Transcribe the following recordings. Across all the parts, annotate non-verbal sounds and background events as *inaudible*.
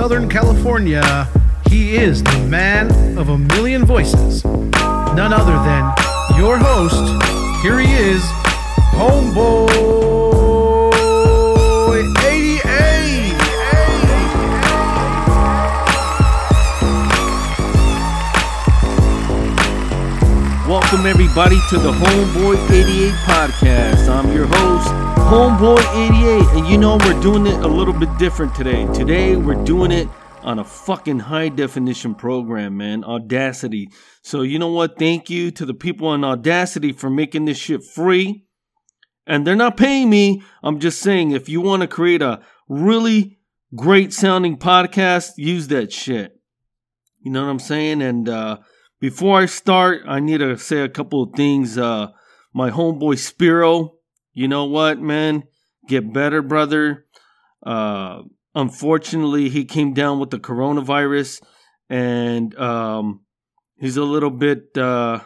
Southern California, he is the man of a million voices. None other than your host. Here he is, Homeboy 88. Welcome everybody to the Homeboy 88 podcast. I'm your host, Homeboy 88, and you know we're doing it a little bit different today. Today we're doing it on a fucking high definition program, man, Audacity. So you know what? Thank you to the people on Audacity for making this shit free. And they're not paying me. I'm just saying if you want to create a really great sounding podcast, use that shit. You know what I'm saying? And uh before I start, I need to say a couple of things. Uh, my homeboy Spiro, you know what, man? Get better, brother. Uh, unfortunately, he came down with the coronavirus and um, he's a little bit uh,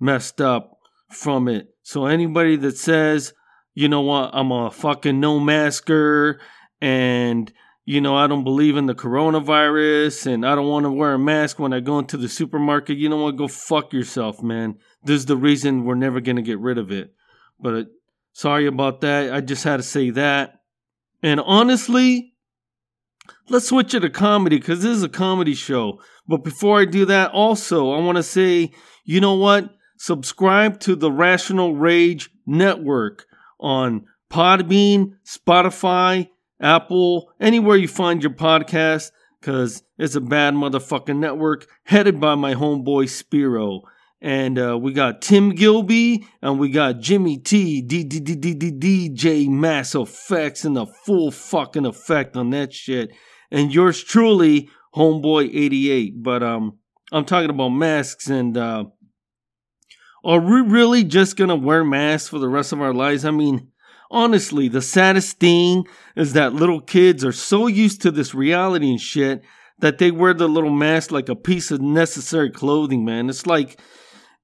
messed up from it. So, anybody that says, you know what, I'm a fucking no masker and you know, I don't believe in the coronavirus and I don't want to wear a mask when I go into the supermarket. You know what? Go fuck yourself, man. This is the reason we're never going to get rid of it. But sorry about that. I just had to say that. And honestly, let's switch it to comedy because this is a comedy show. But before I do that, also, I want to say, you know what? Subscribe to the Rational Rage Network on Podbean, Spotify, Apple, anywhere you find your podcast, because it's a bad motherfucking network headed by my homeboy Spiro. And uh, we got Tim Gilby and we got Jimmy T, D D D D D DJ Mass Effects and the full fucking effect on that shit. And yours truly, Homeboy 88. But um, I'm talking about masks and uh, are we really just gonna wear masks for the rest of our lives? I mean, honestly, the saddest thing is that little kids are so used to this reality and shit that they wear the little mask like a piece of necessary clothing, man. It's like,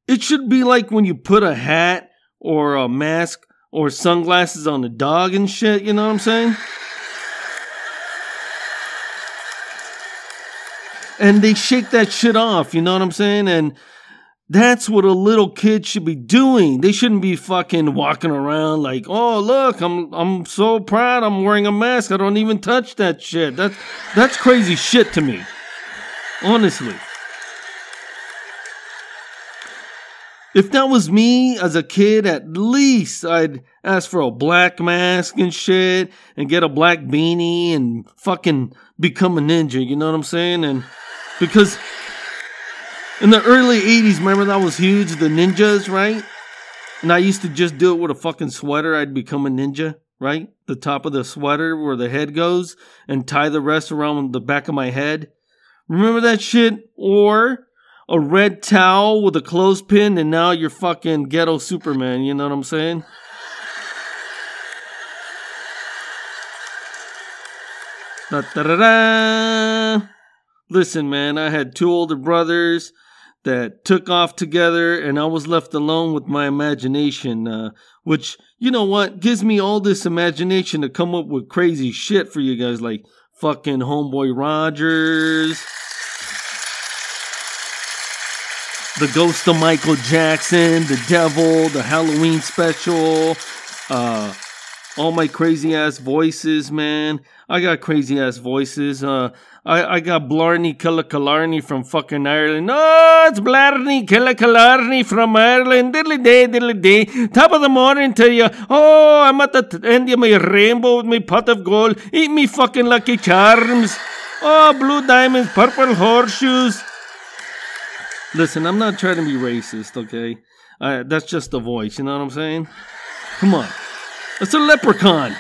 it should be like when you put a hat or a mask or sunglasses on a dog and shit, you know what I'm saying? And they shake that shit off, you know what I'm saying? And that's what a little kid should be doing. They shouldn't be fucking walking around like, "Oh, look, I'm I'm so proud. I'm wearing a mask. I don't even touch that shit." That's that's crazy shit to me. Honestly. If that was me as a kid, at least I'd ask for a black mask and shit and get a black beanie and fucking become a ninja, you know what I'm saying? And because in the early 80s, remember that was huge, the ninjas, right? And I used to just do it with a fucking sweater. I'd become a ninja, right? The top of the sweater where the head goes and tie the rest around the back of my head. Remember that shit? Or a red towel with a clothespin and now you're fucking ghetto Superman, you know what I'm saying? Da, da, da, da. Listen, man, I had two older brothers that took off together and I was left alone with my imagination, uh, which, you know what, gives me all this imagination to come up with crazy shit for you guys, like fucking Homeboy Rogers, the ghost of Michael Jackson, the devil, the Halloween special, uh, all my crazy ass voices, man. I got crazy ass voices. Uh, I, I got Blarney Killicalarney from fucking Ireland. Oh, it's Blarney Killicalarney from Ireland. Diddly day, diddly day. Top of the morning to you. Oh, I'm at the t- end of my rainbow with my pot of gold. Eat me fucking lucky charms. Oh, blue diamonds, purple horseshoes. Listen, I'm not trying to be racist, okay? Uh, that's just the voice, you know what I'm saying? Come on. It's a leprechaun.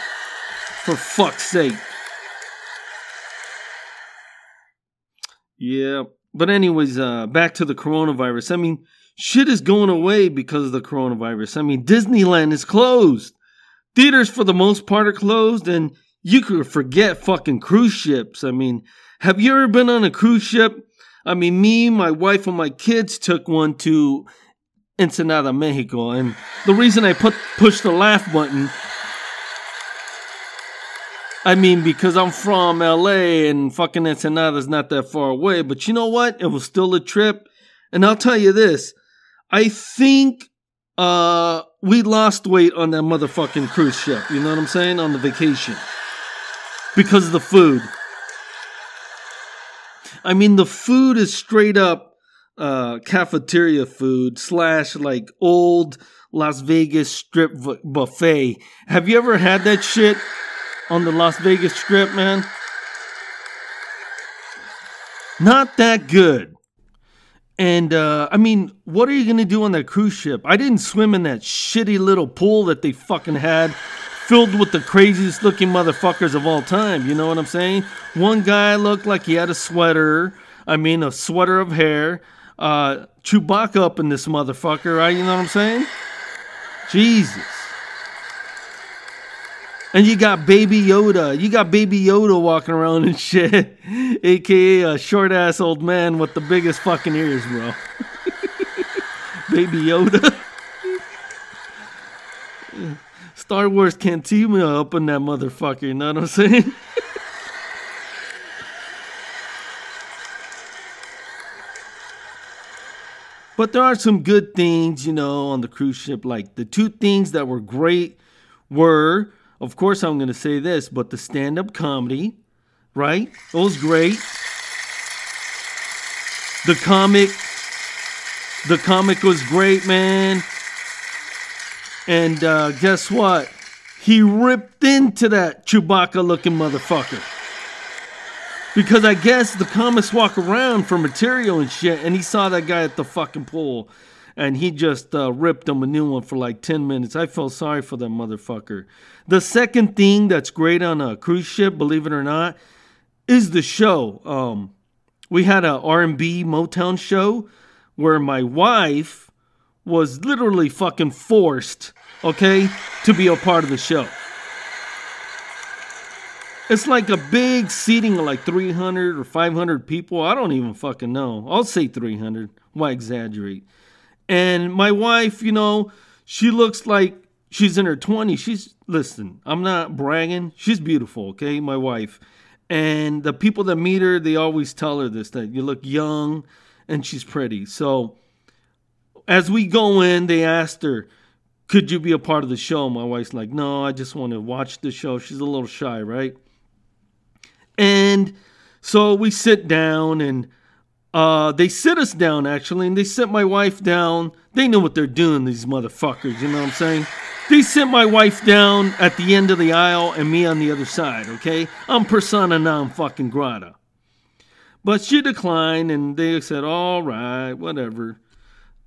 For fuck's sake. Yeah. But anyways, uh back to the coronavirus. I mean, shit is going away because of the coronavirus. I mean, Disneyland is closed. Theaters for the most part are closed and you could forget fucking cruise ships. I mean, have you ever been on a cruise ship? I mean, me, my wife, and my kids took one to Ensenada, Mexico, and the reason I put push the laugh button I mean, because I'm from LA and fucking Ensenada's not that far away, but you know what? It was still a trip. And I'll tell you this I think uh, we lost weight on that motherfucking cruise ship. You know what I'm saying? On the vacation. Because of the food. I mean, the food is straight up uh, cafeteria food slash like old Las Vegas strip buffet. Have you ever had that shit on the Las Vegas strip, man? Not that good. And uh, I mean, what are you gonna do on that cruise ship? I didn't swim in that shitty little pool that they fucking had, filled with the craziest looking motherfuckers of all time. You know what I'm saying? One guy looked like he had a sweater. I mean, a sweater of hair. Uh, Chewbacca up in this motherfucker, right? You know what I'm saying? Jesus. And you got Baby Yoda. You got Baby Yoda walking around and *laughs* shit. AKA a short ass old man with the biggest fucking ears, bro. *laughs* Baby Yoda. *laughs* Star Wars Cantina up in that motherfucker, you know what I'm saying? *laughs* but there are some good things, you know, on the cruise ship. Like the two things that were great were of course, I'm going to say this, but the stand up comedy, right? It was great. The comic, the comic was great, man. And uh, guess what? He ripped into that Chewbacca looking motherfucker. Because I guess the comics walk around for material and shit, and he saw that guy at the fucking pool and he just uh, ripped him a new one for like 10 minutes. I felt sorry for that motherfucker. The second thing that's great on a cruise ship, believe it or not, is the show. Um, we had a R&B Motown show where my wife was literally fucking forced, okay, to be a part of the show. It's like a big seating of like 300 or 500 people. I don't even fucking know. I'll say 300. Why exaggerate? And my wife, you know, she looks like she's in her 20s. She's, listen, I'm not bragging. She's beautiful, okay? My wife. And the people that meet her, they always tell her this that you look young and she's pretty. So as we go in, they asked her, could you be a part of the show? My wife's like, no, I just want to watch the show. She's a little shy, right? And so we sit down and uh, they sit us down actually, and they sit my wife down. They know what they're doing, these motherfuckers. You know what I'm saying? They sit my wife down at the end of the aisle and me on the other side. Okay, I'm persona non fucking grata. But she declined, and they said, "All right, whatever."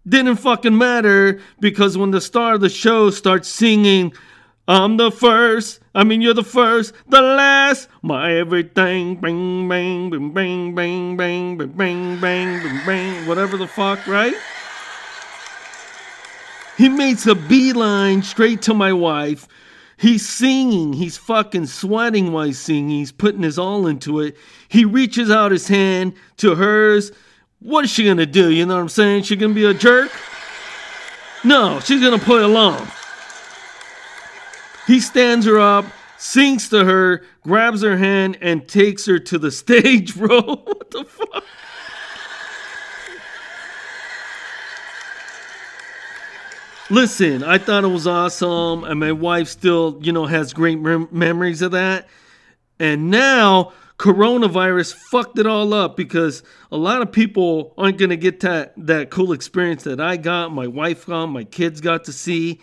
Didn't fucking matter because when the star of the show starts singing I'm the first. I mean, you're the first, the last, my everything. Bang, bang, bang, bang, bang, bang, bang, bang, bang, bang, whatever the fuck, right? He makes a beeline straight to my wife. He's singing. He's fucking sweating while he's singing. He's putting his all into it. He reaches out his hand to hers. What is she gonna do? You know what I'm saying? She gonna be a jerk? No, she's gonna play along. He stands her up, sings to her, grabs her hand, and takes her to the stage, *laughs* bro. what the fuck? Listen, I thought it was awesome, and my wife still, you know, has great mem- memories of that. And now coronavirus fucked it all up because a lot of people aren't going to get that that cool experience that I got, my wife got, my kids got to see.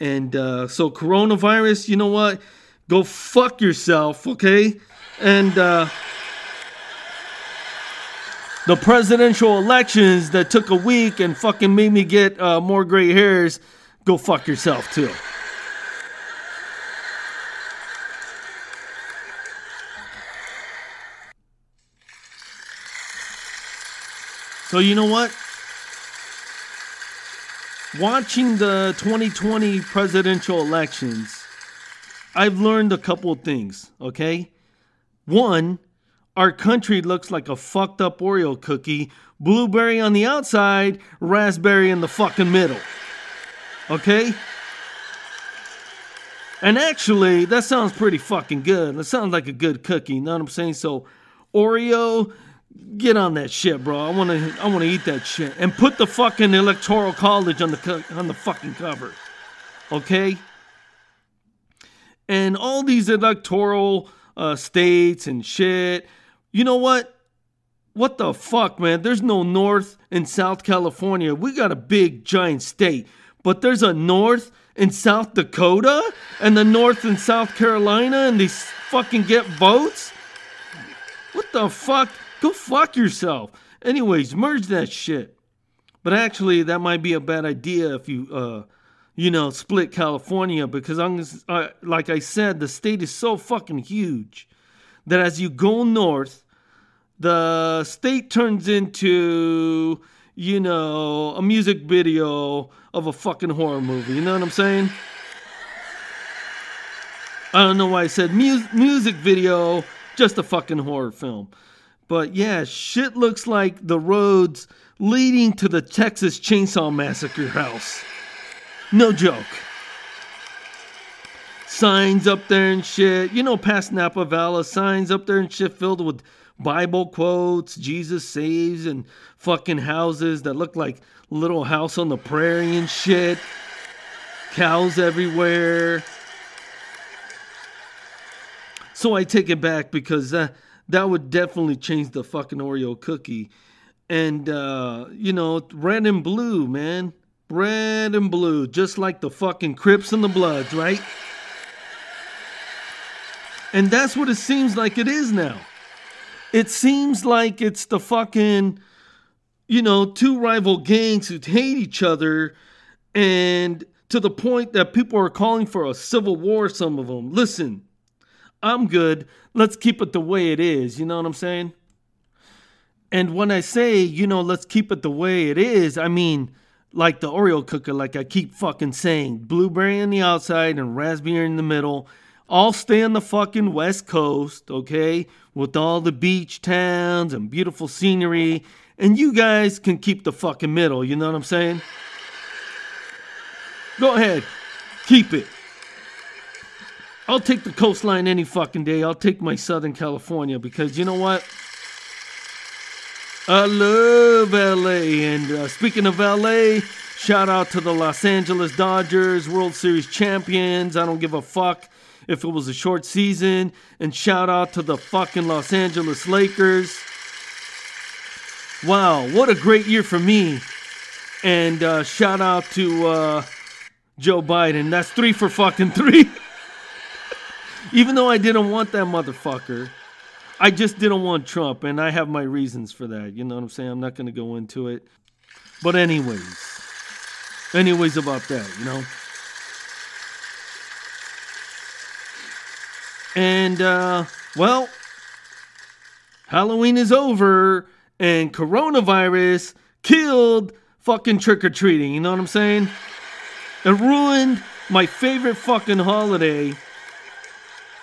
And uh, so, coronavirus, you know what? Go fuck yourself, okay? And uh, the presidential elections that took a week and fucking made me get uh, more gray hairs, go fuck yourself too. So, you know what? watching the 2020 presidential elections, I've learned a couple things, okay? One, our country looks like a fucked up Oreo cookie, blueberry on the outside, raspberry in the fucking middle. Okay? And actually, that sounds pretty fucking good. That sounds like a good cookie. You know what I'm saying? So, Oreo, get on that shit, bro. I wanna, I wanna eat that shit. And put the fucking Electoral College on the co- on the fucking cover, okay? And all these electoral uh, states and shit. You know what? What the fuck, man? There's no North and South California. We got a big giant state, but there's a North and South Dakota and the North and South Carolina, and they fucking get votes. What the fuck? Go fuck yourself. Anyways, merge that shit. But actually, that might be a bad idea if you, uh, you know, split California because I'm, uh, like I said, the state is so fucking huge that as you go north, the state turns into, you know, a music video of a fucking horror movie. You know what I'm saying? I don't know why I said mu- music video, just a fucking horror film. But yeah, shit looks like the roads leading to the Texas Chainsaw Massacre house. No joke. Signs up there and shit. You know, past Napa Valley, signs up there and shit filled with Bible quotes, Jesus saves, and fucking houses that look like Little House on the Prairie and shit. Cows everywhere. So I take it back because that that would definitely change the fucking Oreo cookie. And uh, you know, red and blue, man. Red and blue, just like the fucking Crips and the Bloods, right? And that's what it seems like it is now. It seems like it's the fucking, you know, two rival gangs who hate each other and to the point that people are calling for a civil war, some of them. Listen, I'm good. Let's keep it the way it is. You know what I'm saying? And when I say, you know, let's keep it the way it is, I mean, like the Oreo cookie, like I keep fucking saying, blueberry on the outside and raspberry in the middle. All stay on the fucking West Coast, okay? With all the beach towns and beautiful scenery. And you guys can keep the fucking middle, you know what I'm saying? Go ahead, keep it. I'll take the coastline any fucking day. I'll take my Southern California because you know what? I love LA. And uh, speaking of LA, shout out to the Los Angeles Dodgers, World Series champions. I don't give a fuck if it was a short season. And shout out to the fucking Los Angeles Lakers. Wow, what a great year for me. And uh, shout out to uh, Joe Biden. That's three for fucking three. *laughs* Even though I didn't want that motherfucker. I just didn't want Trump, and I have my reasons for that. You know what I'm saying? I'm not going to go into it. But, anyways, anyways, about that, you know? And, uh, well, Halloween is over, and coronavirus killed fucking trick or treating. You know what I'm saying? It ruined my favorite fucking holiday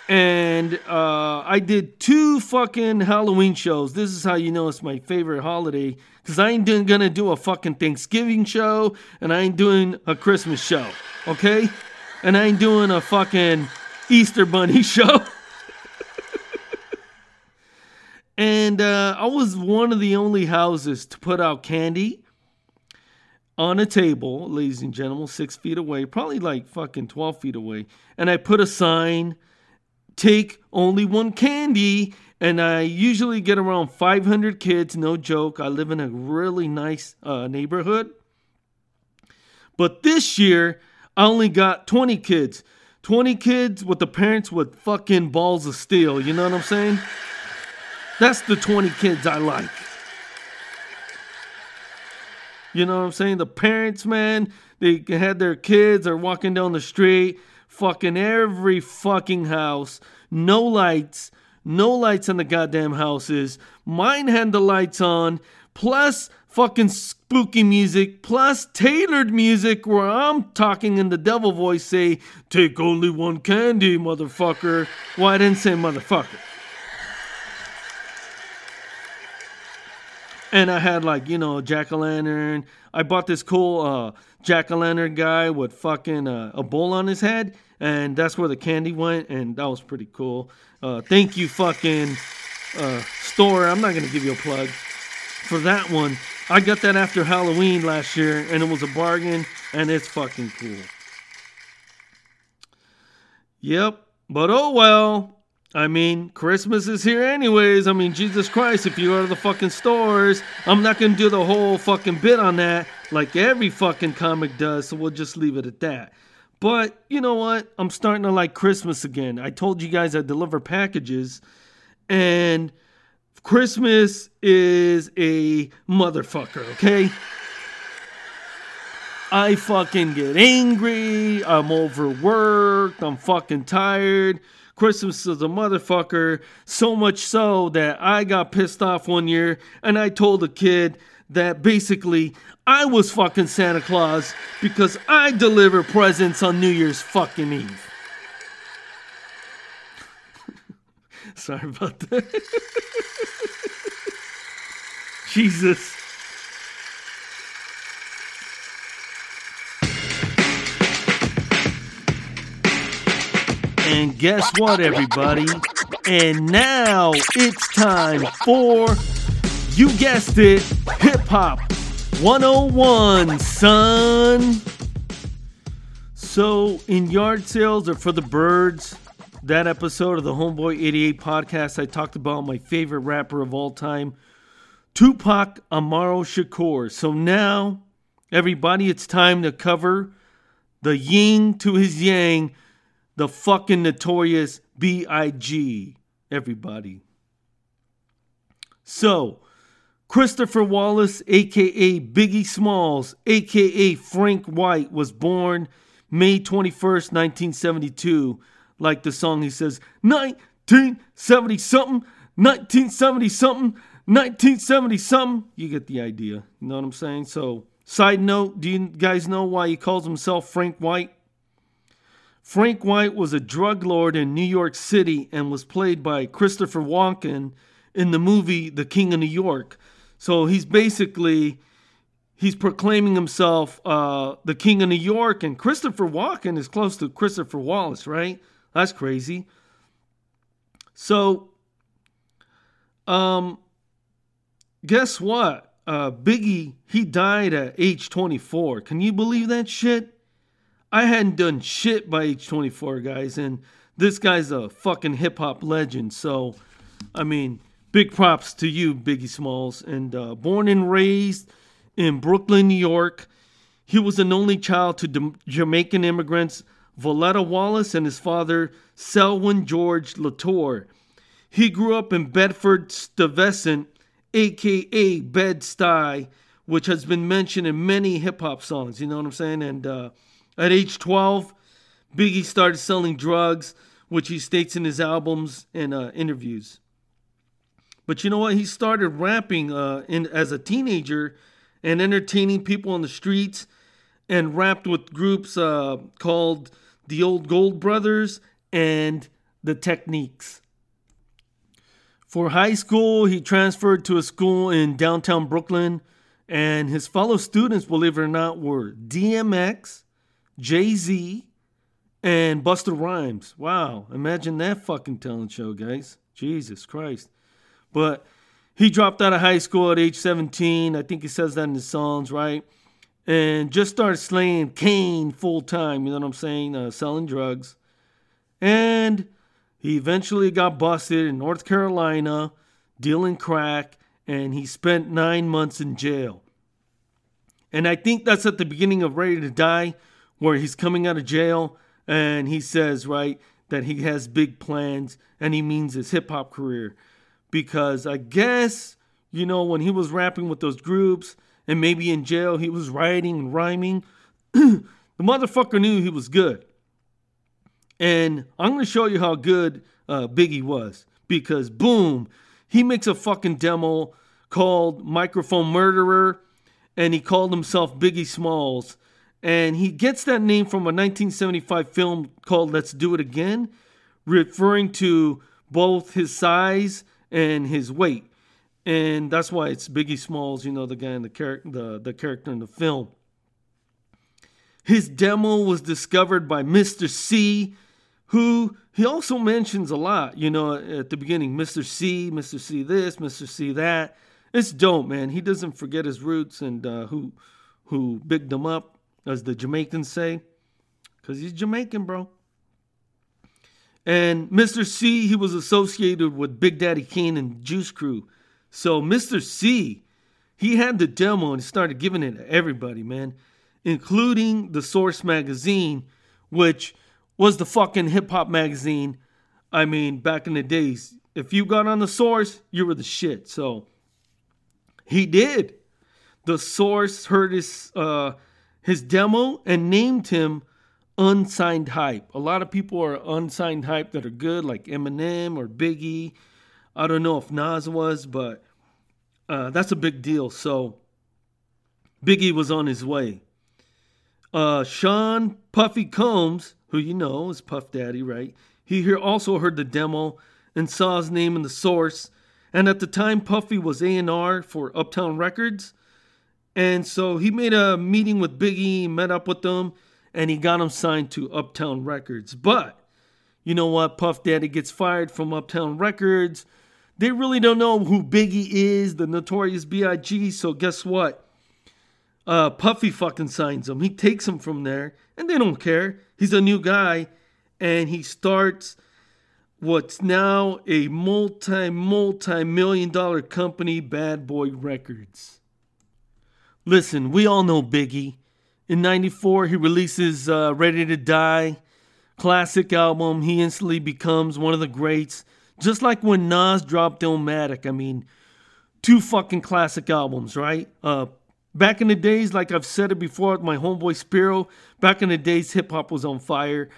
and uh, I did two fucking Halloween shows. This is how you know it's my favorite holiday because I ain't doing, gonna do a fucking Thanksgiving show and I ain't doing a Christmas show, okay? And I ain't doing a fucking Easter Bunny *laughs* show. and uh, I was one of the only houses to put out candy on a table, ladies and gentlemen, six feet away, probably like fucking 12 feet away. And I put a sign take only one candy. And I usually get around 500 kids, no joke. I live in a really nice uh, neighborhood. But this year, I only got 20 kids. 20 kids with the parents with fucking balls of steel. You know what I'm saying? That's the 20 kids I like. You know what I'm saying? The parents, man, they had their kids, are walking down the street fucking every fucking house. No lights. No lights in the goddamn houses. Mine had the lights on. Plus fucking spooky music. Plus tailored music where I'm talking in the devil voice say, Take only one candy, motherfucker. Well, I didn't say motherfucker. And I had like, you know, jack o' lantern. I bought this cool uh, jack o' lantern guy with fucking uh, a bowl on his head and that's where the candy went, and that was pretty cool. Uh, thank you, fucking uh, store. I'm not gonna give you a plug for that one. I got that after Halloween last year, and it was a bargain, and it's fucking cool. Yep, but oh well. I mean, Christmas is here anyways. I mean, Jesus Christ, if you go to the fucking stores, I'm not gonna do the whole fucking bit on that like every fucking comic does, so we'll just leave it at that. But you know what? I'm starting to like Christmas again. I told you guys I deliver packages, and Christmas is a motherfucker, okay? I fucking get angry. I'm overworked. I'm fucking tired. Christmas is a motherfucker. So much so that I got pissed off one year and I told a kid that basically I was fucking Santa Claus because I deliver presents on New Year's fucking Eve. *laughs* Sorry about that. *laughs* Jesus. And guess what, everybody? And now it's time for, you guessed it, Hip Hop 101, son. So, in Yard Sales Are for the Birds, that episode of the Homeboy 88 podcast, I talked about my favorite rapper of all time, Tupac Amaru Shakur. So now, everybody, it's time to cover the yin to his yang the fucking notorious B.I.G. Everybody. So, Christopher Wallace, aka Biggie Smalls, aka Frank White, was born May 21st, 1972. Like the song, he says, 1970 something, 1970 something, 1970 something. You get the idea. You know what I'm saying? So, side note, do you guys know why he calls himself Frank White? Frank White was a drug lord in New York City and was played by Christopher Walken in the movie The King of New York. So he's basically he's proclaiming himself uh, the King of New York, and Christopher Walken is close to Christopher Wallace, right? That's crazy. So, um, guess what? Uh, Biggie he died at age 24. Can you believe that shit? I hadn't done shit by age 24, guys, and this guy's a fucking hip hop legend. So, I mean, big props to you, Biggie Smalls. And uh, born and raised in Brooklyn, New York, he was an only child to Jamaican immigrants Voletta Wallace and his father, Selwyn George Latour. He grew up in Bedford Stuyvesant, aka Bed Stuy, which has been mentioned in many hip hop songs. You know what I'm saying? And uh, at age 12, Biggie started selling drugs, which he states in his albums and uh, interviews. But you know what? He started rapping uh, in, as a teenager and entertaining people on the streets and rapped with groups uh, called the Old Gold Brothers and the Techniques. For high school, he transferred to a school in downtown Brooklyn, and his fellow students, believe it or not, were DMX, Jay Z, and Busta Rhymes. Wow, imagine that fucking talent show, guys. Jesus Christ. But he dropped out of high school at age 17. I think he says that in his songs, right? And just started slaying Kane full time, you know what I'm saying? Uh, selling drugs. And he eventually got busted in North Carolina dealing crack, and he spent nine months in jail. And I think that's at the beginning of Ready to Die where he's coming out of jail and he says, right, that he has big plans and he means his hip hop career. Because I guess, you know, when he was rapping with those groups and maybe in jail he was writing and rhyming, *clears throat* the motherfucker knew he was good. And I'm going to show you how good uh, Biggie was. Because, boom, he makes a fucking demo called Microphone Murderer and he called himself Biggie Smalls and he gets that name from a 1975 film called Let's Do It Again, referring to both his size and his weight. And that's why it's Biggie Smalls, you know, the guy in the, char- the, the character in the film. His demo was discovered by Mister Cee, who he also mentions a lot, you know, at the beginning Mister Cee, Mister Cee this, Mister Cee that. It's dope, man. He doesn't forget his roots and uh, who who bigged him up, as the Jamaicans say, because he's Jamaican, bro. And Mister Cee, he was associated with Big Daddy Kane and Juice Crew. So Mister Cee, he had the demo and he started giving it to everybody, man, including the Source magazine, which was the fucking hip hop magazine. I mean, back in the days, if you got on the Source, you were the shit. So he did. The Source heard his uh, his demo and named him unsigned hype. A lot of people are unsigned hype that are good, like Eminem or Biggie. I don't know if Nas was, but uh, that's a big deal. So Biggie was on his way. Uh, Sean Puffy Combs, who you know is Puff Daddy, right? He also heard the demo and saw his name in the source. And at the time, Puffy was A&R for Uptown Records. And so he made a meeting with Biggie, met up with them, and he got him signed to Uptown Records. But you know what? Puff Daddy gets fired from Uptown Records. They really don't know who Biggie is, the notorious B.I.G. So guess what? Uh, Puffy fucking signs him. He takes him from there, and they don't care. He's a new guy, and he starts what's now a multi multi million dollar company, Bad Boy Records. Listen, we all know Biggie. In 94, he releases uh, Ready to Die, classic album. He instantly becomes one of the greats. Just like when Nas dropped Illmatic. I mean, two fucking classic albums, right? Uh, back in the days, like I've said it before with my homeboy Spiro, back in the days, hip hop was on fire.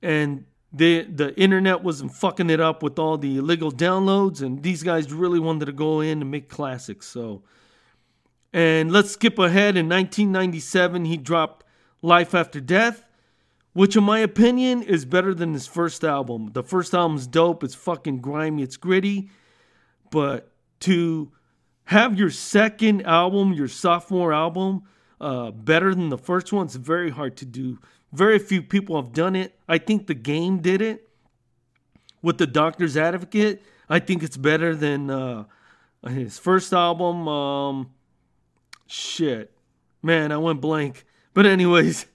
And the the internet wasn't fucking it up with all the illegal downloads, and these guys really wanted to go in and make classics. So and let's skip ahead. In 1997, he dropped Life After Death, which, in my opinion, is better than his first album. The first album's dope. It's fucking grimy. It's gritty. But to have your second album, your sophomore album, uh, better than the first one, it's very hard to do. Very few people have done it. I think the game did it with the Doctor's Advocate. I think it's better than uh, his first album. Um, Shit. Man, I went blank. But, anyways,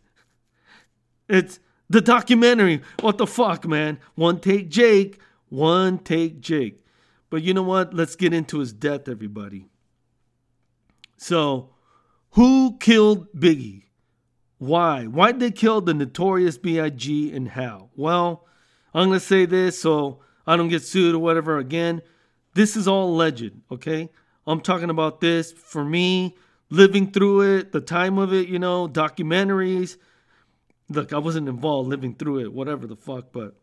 it's the documentary. What the fuck, man? One take Jake, one take Jake. But you know what? Let's get into his death, everybody. So, who killed Biggie? Why? Why did they kill the notorious B.I.G. and how? Well, I'm going to say this so I don't get sued or whatever again. This is all alleged, okay? I'm talking about this for me living through it, the time of it, you know, documentaries. Look, I wasn't involved living through it, whatever the fuck, but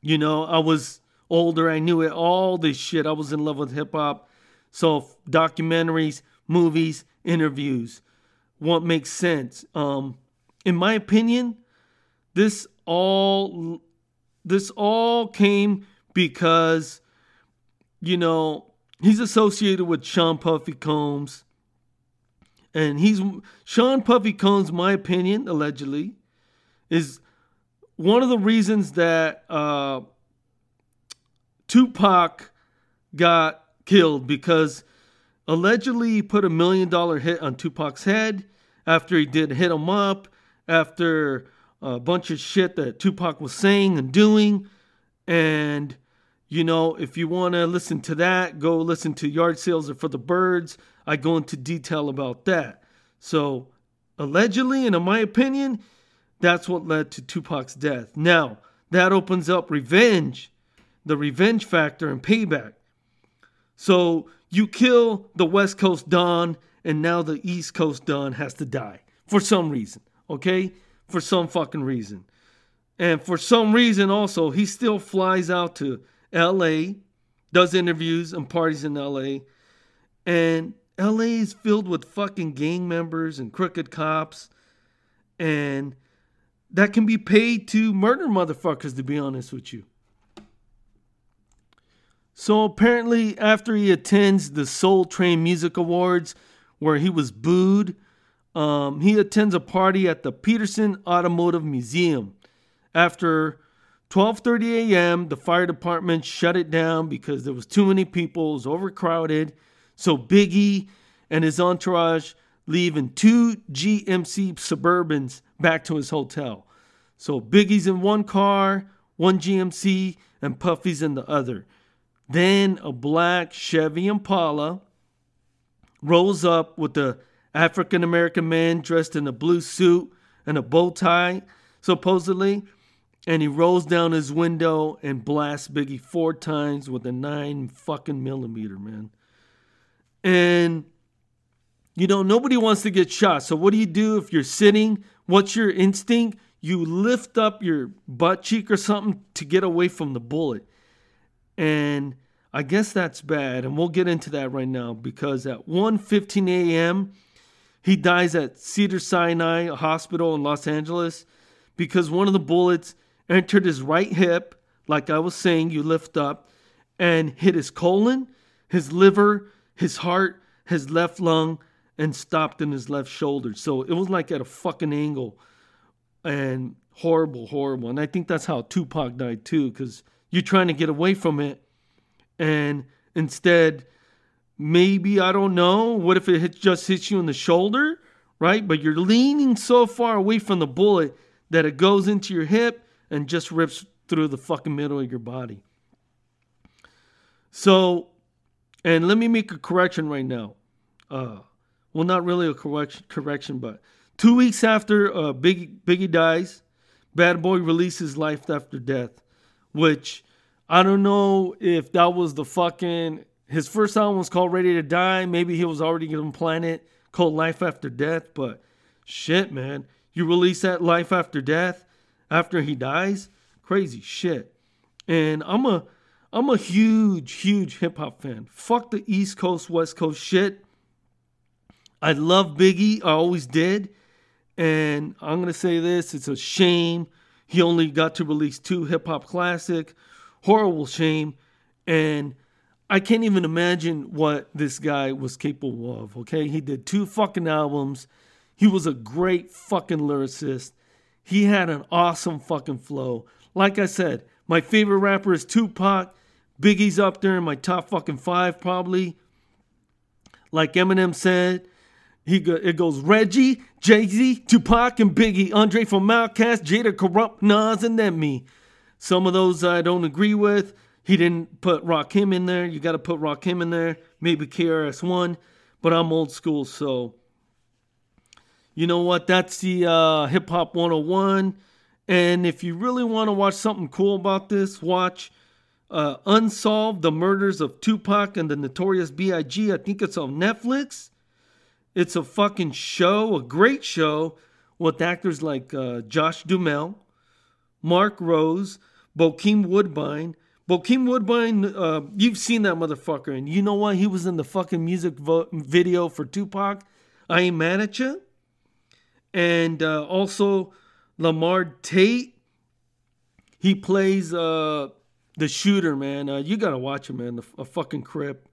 you know, I was older, I knew it, all this shit. I was in love with hip hop. So documentaries, movies, interviews, what makes sense. Um, in my opinion, this all this all came because you know he's associated with Sean Puffy Combs and he's Sean Puffy Combs, my opinion, allegedly, is one of the reasons that uh, Tupac got killed because allegedly he put a million dollar hit on Tupac's head after he did hit him up after a bunch of shit that Tupac was saying and doing. And, you know, if you want to listen to that, go listen to Yard Sales Are for the Birds. I go into detail about that. So, allegedly, and in my opinion, that's what led to Tupac's death. Now, that opens up revenge, the revenge factor and payback. So, you kill the West Coast Don, and now the East Coast Don has to die for some reason, okay? For some fucking reason. And for some reason, also, he still flies out to LA, does interviews and parties in LA, and LA is filled with fucking gang members and crooked cops, and that can be paid to murder motherfuckers, to be honest with you. So apparently, after he attends the Soul Train Music Awards, where he was booed, Um, he attends a party at the Petersen Automotive Museum. After 12:30 a.m., the fire department shut it down because there was too many people, it was overcrowded. So Biggie and his entourage leave in two GMC Suburbans back to his hotel. So Biggie's in one car, one GMC, and Puffy's in the other. Then a black Chevy Impala rolls up with the African American man dressed in a blue suit and a bow tie, supposedly, and he rolls down his window and blasts Biggie four times with a nine fucking millimeter, man. And you know, nobody wants to get shot. So what do you do if you're sitting? What's your instinct? You lift up your butt cheek or something to get away from the bullet. And I guess that's bad, and we'll get into that right now because at 1:15 a.m. he dies at Cedar Sinai Hospital in Los Angeles because one of the bullets entered his right hip, like I was saying, you lift up, and hit his colon, his liver, his heart, his left lung, and stopped in his left shoulder. So it was like at a fucking angle and horrible, horrible. And I think that's how Tupac died too, because you're trying to get away from it. And instead, maybe, I don't know, what if it hit, just hits you in the shoulder, right? But you're leaning so far away from the bullet that it goes into your hip and just rips through the fucking middle of your body. So, and let me make a correction right now. Uh, well, not really a correction, correction but two weeks after uh, Biggie, Biggie dies, Bad Boy releases Life After Death, which I don't know if that was the fucking. His first album was called Ready to Die. Maybe he was already getting Planet called Life After Death, but shit, man. You release that Life After Death after he dies? Crazy shit. And I'm a I'm a huge, huge hip hop fan. Fuck the East Coast, West Coast shit. I love Biggie. I always did. And I'm to say this it's a shame he only got to release two hip hop classic. Horrible shame. And I can't even imagine what this guy was capable of. Okay. He did two fucking albums. He was a great fucking lyricist. He had an awesome fucking flow. Like I said, my favorite rapper is Tupac. Biggie's up there in my top fucking five, probably. Like Eminem said, he go, it goes Reggie, Jay Z, Tupac, and Biggie, Andre from Outkast, Jada, Kurupt, Nas, and then me. Some of those I don't agree with. He didn't put Rakim in there. You got to put Rakim in there. Maybe KRS One, but I'm old school, so you know what? That's the uh, Hip Hop 101. And if you really want to watch something cool about this, watch uh, Unsolved: The Murders of Tupac and the Notorious B.I.G. I think it's on Netflix. It's a fucking show, a great show with actors like uh, Josh Duhamel, Marcc Rose, Bokeem Woodbine. Bokeem Woodbine, uh, you've seen that motherfucker, and you know what? He was in the fucking music vo- video for Tupac. I ain't mad at you. And uh, also Lahmard Tate. He plays uh, the shooter, man. Uh, you gotta watch him, man. The, a fucking crip.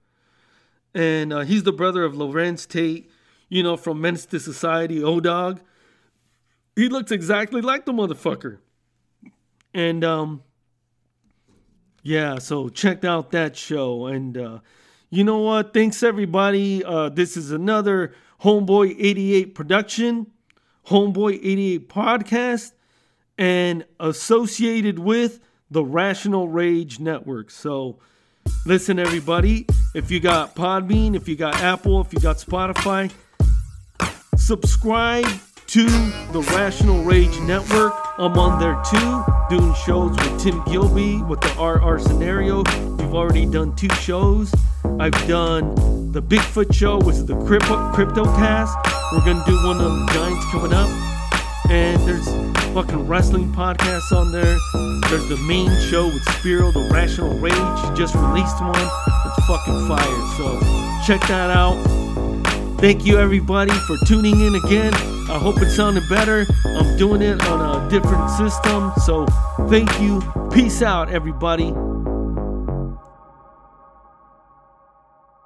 And uh, he's the brother of Larenz Tate you know, from Menace to Society, O Dog. He looks exactly like the motherfucker. And um yeah, so check out that show. And uh you know what? Thanks everybody. Uh this is another Homeboy 88 production, Homeboy 88 podcast, and associated with the Rational Rage Network. So listen everybody, if you got Podbean, if you got Apple, if you got Spotify, Subscribe to the Rational Rage Network. I'm on there too, doing shows with Tim Gilby with the RR scenario. We've already done two shows. I've done the Bigfoot show, which is the crypto crypto cast. We're gonna do one of the Giants coming up. And there's fucking wrestling podcasts on there. There's the main show with Spiro, the Rational Rage. Just released one. It's fucking fire. So check that out. Thank you, everybody, for tuning in again. I hope it sounded better. I'm doing it on a different system. So, thank you. Peace out, everybody.